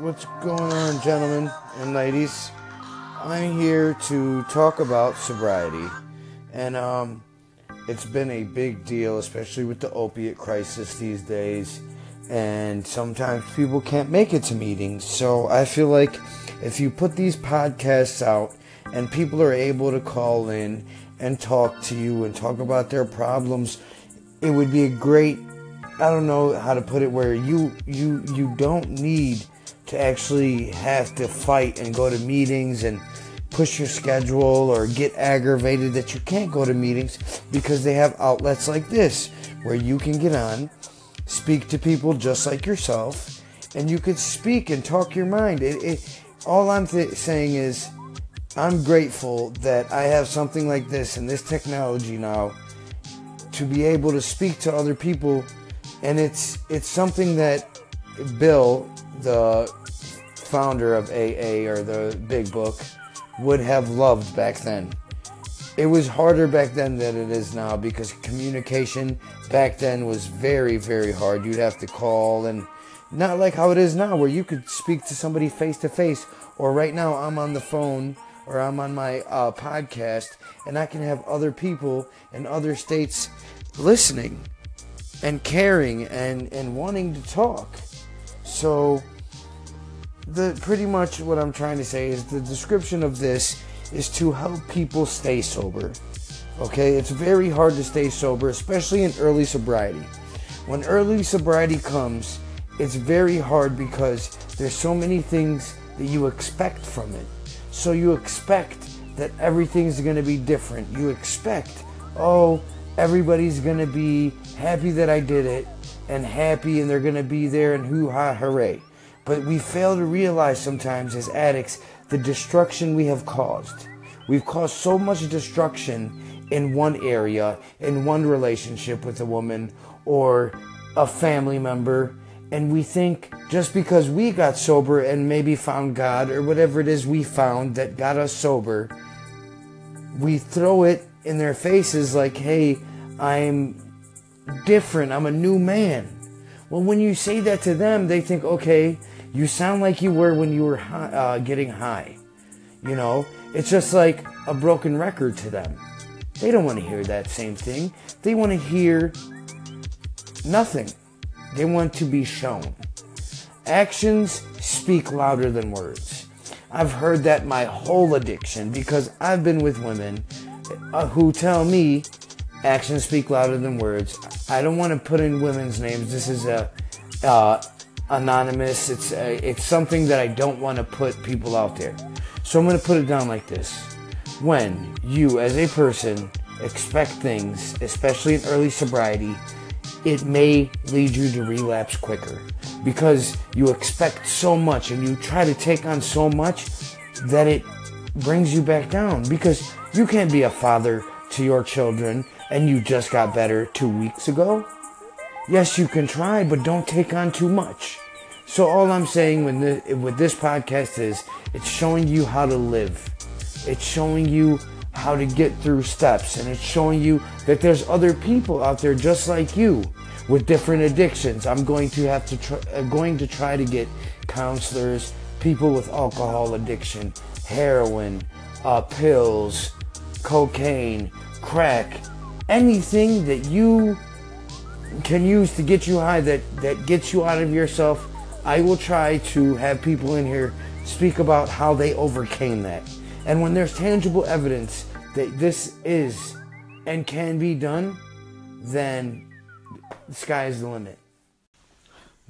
what's going on, gentlemen and ladies? I'm here to talk about sobriety, and um, it's been a big deal, especially with the opiate crisis these days. And sometimes people can't make it to meetings, so I feel like if you put these podcasts out and people are able to call in and talk to you and talk about their problems, it would be a great I don't know how to put it where you you you don't need to actually have to fight and go to meetings and push your schedule or get aggravated that you can't go to meetings because they have outlets like this where you can get on, speak to people just like yourself, and you could speak and talk your mind. It, it, all I'm th- saying is, I'm grateful that I have something like this and this technology now to be able to speak to other people and it's it's something that Bill, the founder of AA or the Big Book, would have loved back then. It was harder back then than it is now because communication back then was very very hard. You'd have to call and not like how it is now where you could speak to somebody face to face or right now I'm on the phone or I'm on my uh, podcast and I can have other people in other states listening and caring and, and wanting to talk. So the pretty much what I'm trying to say is the description of this is to help people stay sober. Okay, it's very hard to stay sober, especially in early sobriety. When early sobriety comes, it's very hard because there's so many things that you expect from it. So you expect that everything's going to be different. You expect, oh, everybody's going to be happy that I did it and happy and they're going to be there and hoo ha hooray. But we fail to realize sometimes as addicts the destruction we have caused. We've caused so much destruction in one area, in one relationship with a woman or a family member. And we think just because we got sober and maybe found God or whatever it is we found that got us sober, we throw it in their faces like, hey, I'm different. I'm a new man. Well, when you say that to them, they think, okay, you sound like you were when you were high, uh, getting high. You know, it's just like a broken record to them. They don't want to hear that same thing. They want to hear nothing. They want to be shown. Actions speak louder than words. I've heard that my whole addiction because I've been with women uh, who tell me actions speak louder than words. I don't want to put in women's names. This is a uh, anonymous. It's a, it's something that I don't want to put people out there. So I'm going to put it down like this: When you, as a person, expect things, especially in early sobriety, it may lead you to relapse quicker because you expect so much and you try to take on so much that it brings you back down because you can't be a father to your children and you just got better two weeks ago? Yes, you can try, but don't take on too much. So all I'm saying with this, with this podcast is it's showing you how to live. It's showing you how to get through steps and it's showing you that there's other people out there just like you with different addictions. I'm going to have to try, uh, going to try to get counselors, people with alcohol addiction, heroin, uh, pills, cocaine, crack, anything that you can use to get you high that, that gets you out of yourself, I will try to have people in here speak about how they overcame that. And when there's tangible evidence that this is and can be done, then the sky is the limit.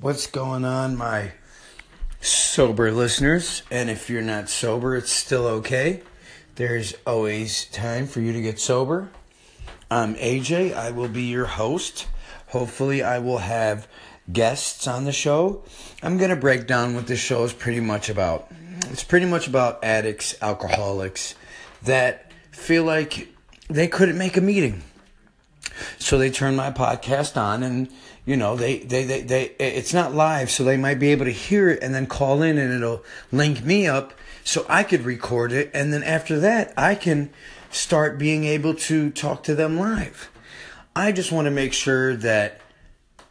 What's going on, my sober listeners? And if you're not sober, it's still okay. There's always time for you to get sober. Um, I'm AJ. I will be your host. Hopefully, I will have guests on the show. I'm going to break down what this show is pretty much about. It's pretty much about addicts, alcoholics that feel like they couldn't make a meeting. So they turn my podcast on and you know, they, they, they, they, it's not live, so they might be able to hear it and then call in and it'll link me up so I could record it. And then after that, I can start being able to talk to them live. I just want to make sure that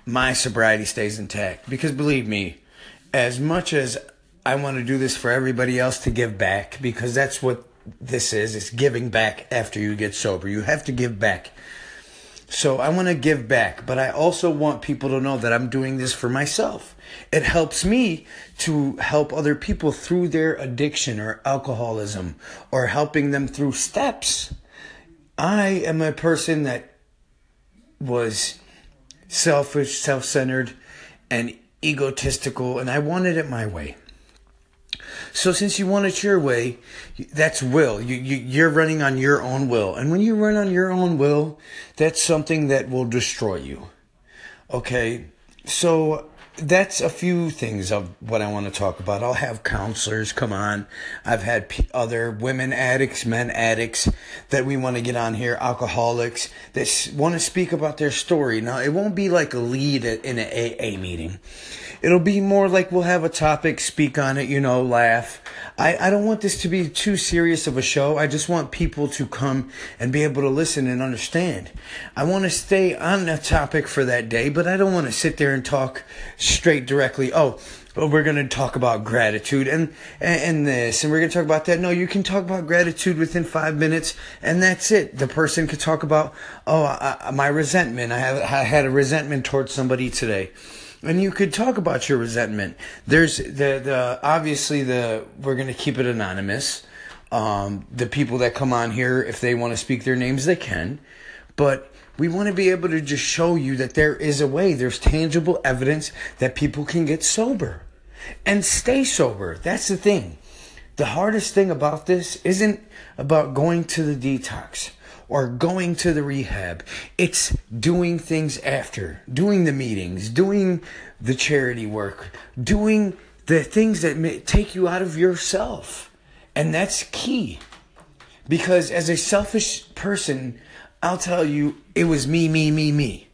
my sobriety stays intact because believe me, as much as I want to do this for everybody else to give back because that's what this is. It's giving back after you get sober. You have to give back. So I want to give back, but I also want people to know that I'm doing this for myself. It helps me to help other people through their addiction or alcoholism or helping them through steps. I am a person that was selfish, self centered, and egotistical, and I wanted it my way. So since you want it your way, that's will. You, you you're running on your own will, and when you run on your own will, that's something that will destroy you. Okay, so that's a few things of what I want to talk about. I'll have counselors come on. I've had p- other women addicts, men addicts that we want to get on here, alcoholics that want to speak about their story. Now, it won't be like a lead in an AA meeting. It'll be more like we'll have a topic, speak on it, you know, laugh. I, I don't want this to be too serious of a show. I just want people to come and be able to listen and understand. I want to stay on the topic for that day, but I don't want to sit there and talk straight directly. Oh, but we're going to talk about gratitude and, and this and we're going to talk about that. No, you can talk about gratitude within five minutes and that's it. The person could talk about, oh, I, my resentment. I, have, I had a resentment towards somebody today and you could talk about your resentment. There's the the obviously the we're gonna keep it anonymous. Um, the people that come on here, if they want to speak their names, they can. But we want to be able to just show you that there is a way. There's tangible evidence that people can get sober and stay sober. That's the thing. The hardest thing about this isn't about going to the detox or going to the rehab. It's doing things after, doing the meetings, doing the charity work, doing the things that take you out of yourself. And that's key. Because as a selfish person, I'll tell you, it was me, me, me, me.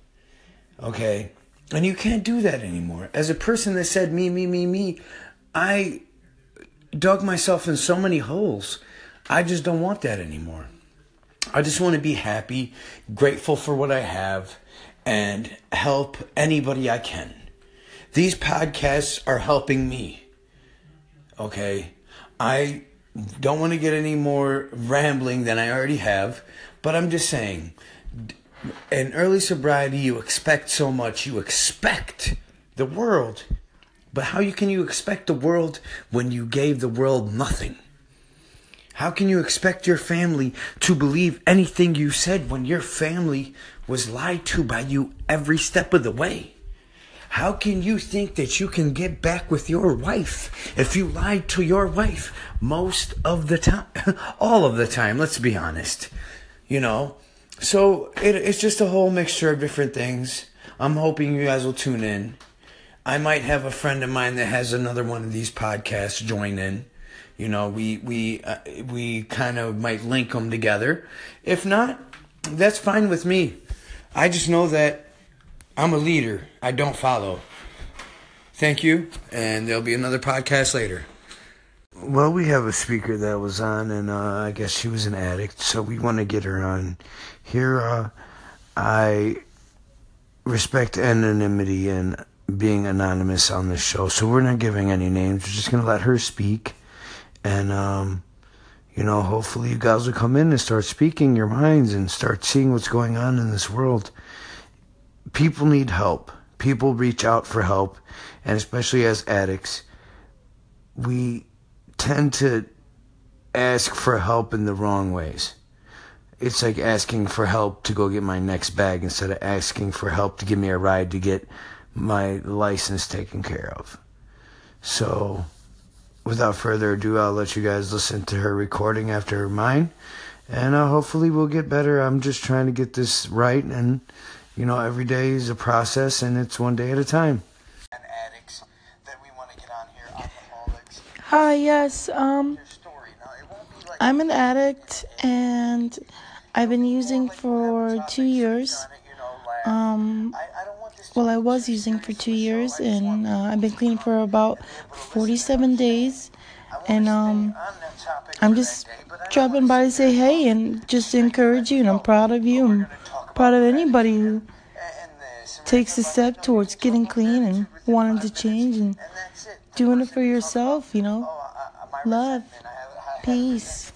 Okay? And you can't do that anymore. As a person that said me, me, me, me, I dug myself in so many holes. I just don't want that anymore. I just want to be happy, grateful for what I have, and help anybody I can. These podcasts are helping me. Okay? I don't want to get any more rambling than I already have, but I'm just saying in early sobriety, you expect so much. You expect the world. But how can you expect the world when you gave the world nothing? How can you expect your family to believe anything you said when your family was lied to by you every step of the way? How can you think that you can get back with your wife if you lied to your wife most of the time? All of the time, let's be honest. You know? So it, it's just a whole mixture of different things. I'm hoping you guys will tune in. I might have a friend of mine that has another one of these podcasts join in. You know, we we uh, we kind of might link them together. If not, that's fine with me. I just know that I'm a leader. I don't follow. Thank you, and there'll be another podcast later. Well, we have a speaker that was on, and uh, I guess she was an addict, so we want to get her on. Here, uh, I respect anonymity and being anonymous on this show, so we're not giving any names. We're just going to let her speak and, um, you know, hopefully you guys will come in and start speaking your minds and start seeing what's going on in this world. People need help. People reach out for help. And especially as addicts, we tend to ask for help in the wrong ways. It's like asking for help to go get my next bag instead of asking for help to give me a ride to get my license taken care of. So, without further ado, I'll let you guys listen to her recording after mine, and uh, hopefully we'll get better. I'm just trying to get this right, and you know, every day is a process, and it's one day at a time. Hi, yes. Um, I'm an addict, and I've been using for two years. Um, well, I was using for two years, and uh, I've been clean for about 47 days. And um, I'm just dropping by to say hey and just encourage you. And I'm proud of you. I'm proud of anybody who takes a step towards getting clean and wanting to change and doing it for yourself, you know. Love. Peace.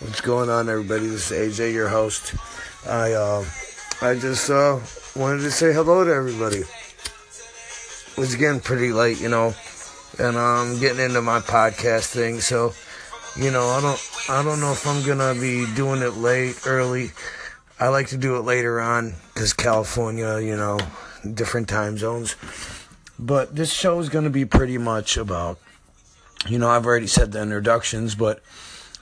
What's going on, everybody? This is AJ, your host. I uh, I just uh, wanted to say hello to everybody. It's getting pretty late, you know, and I'm getting into my podcast thing. So, you know, I don't I don't know if I'm gonna be doing it late, early. I like to do it later on because California, you know, different time zones. But this show is gonna be pretty much about, you know, I've already said the introductions, but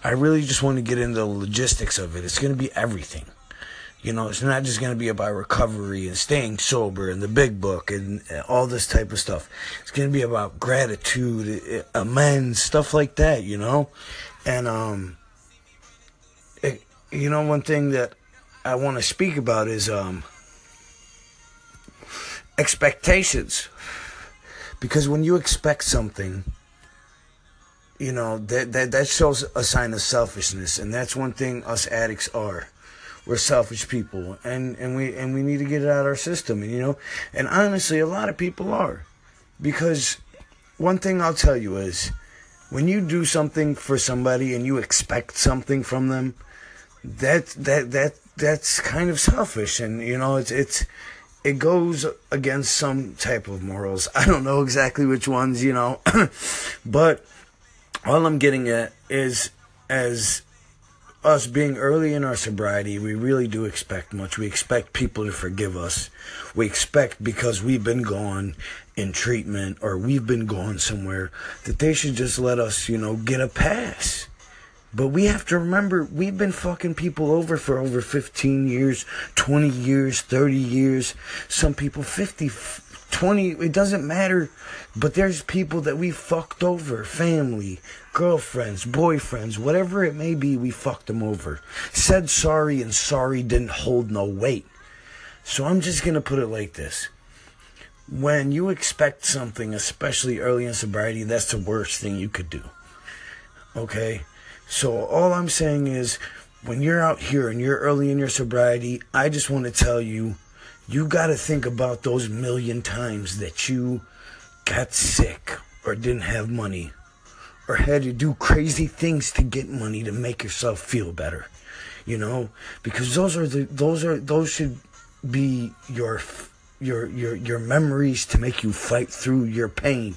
I really just want to get into the logistics of it. It's going to be everything. You know, it's not just going to be about recovery and staying sober and the big book and all this type of stuff. It's going to be about gratitude, amends, stuff like that, you know? And, um, it, you know, one thing that I want to speak about is, um, expectations. Because when you expect something, you know that that that shows a sign of selfishness and that's one thing us addicts are. We're selfish people and and we and we need to get it out of our system and you know? And honestly a lot of people are. Because one thing I'll tell you is when you do something for somebody and you expect something from them that that that that's kind of selfish and you know it's it's it goes against some type of morals. I don't know exactly which ones you know? But all I'm getting at is as us being early in our sobriety, we really do expect much. We expect people to forgive us. We expect because we've been gone in treatment or we've been gone somewhere that they should just let us, you know, get a pass. But we have to remember we've been fucking people over for over 15 years, 20 years, 30 years, some people 50 20 it doesn't matter but there's people that we fucked over family girlfriends boyfriends whatever it may be we fucked them over. Said sorry and sorry didn't hold no weight. So i'm just going to put it like this. When you expect something especially early in sobriety that's the worst thing you could do. Okay? So all i'm saying is when you're out here and you're early in your sobriety i just want to tell you you got to think about those million times that you got sick or didn't have money or had to do crazy things to get money to make yourself feel better you know? Because those are the those are those should be your your your your memories to make you fight through your pain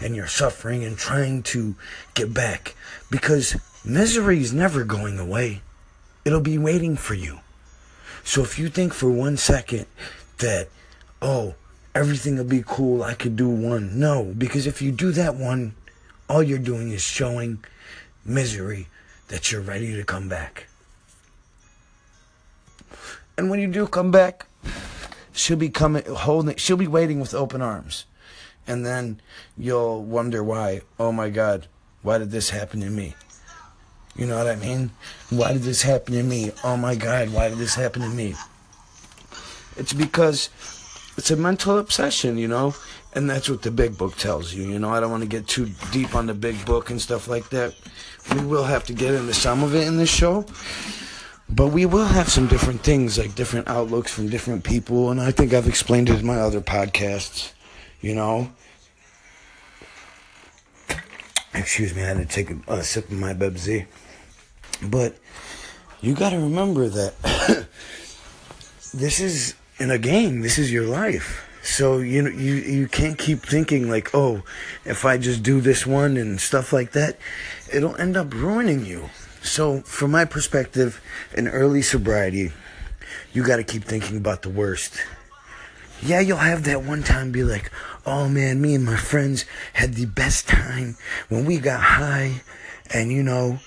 and your suffering and trying to get back. Because misery is never going away. It'll be waiting for you so if you think for one second that, oh, everything will be cool, I could do one. No, because if you do that one, all you're doing is showing misery that you're ready to come back. And when you do come back, she'll be coming holding she'll be waiting with open arms. And then you'll wonder why, oh my god, why did this happen to me? You know what I mean? Why did this happen to me? Oh my God, why did this happen to me? It's because it's a mental obsession, you know? And that's what the big book tells you, you know? I don't want to get too deep on the big book and stuff like that. We will have to get into some of it in this show. But we will have some different things, like different outlooks from different people. And I think I've explained it in my other podcasts, you know? Excuse me, I had to take a, a sip of my Bebzy. But you got to remember that this is in a game. This is your life. So you know you you can't keep thinking like, oh, if I just do this one and stuff like that, it'll end up ruining you. So from my perspective, in early sobriety, you got to keep thinking about the worst. Yeah, you'll have that one time be like, oh man, me and my friends had the best time when we got high, and you know,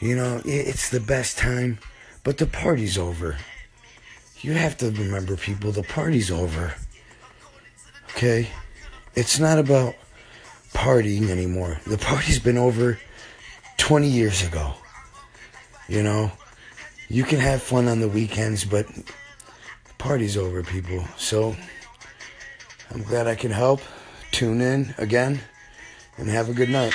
you know, it's the best time, but the party's over. You have to remember, people, the party's over. Okay? It's not about partying anymore. The party's been over 20 years ago. You know? You can have fun on the weekends, but the party's over, people. So I'm glad I can help. Tune in again and have a good night.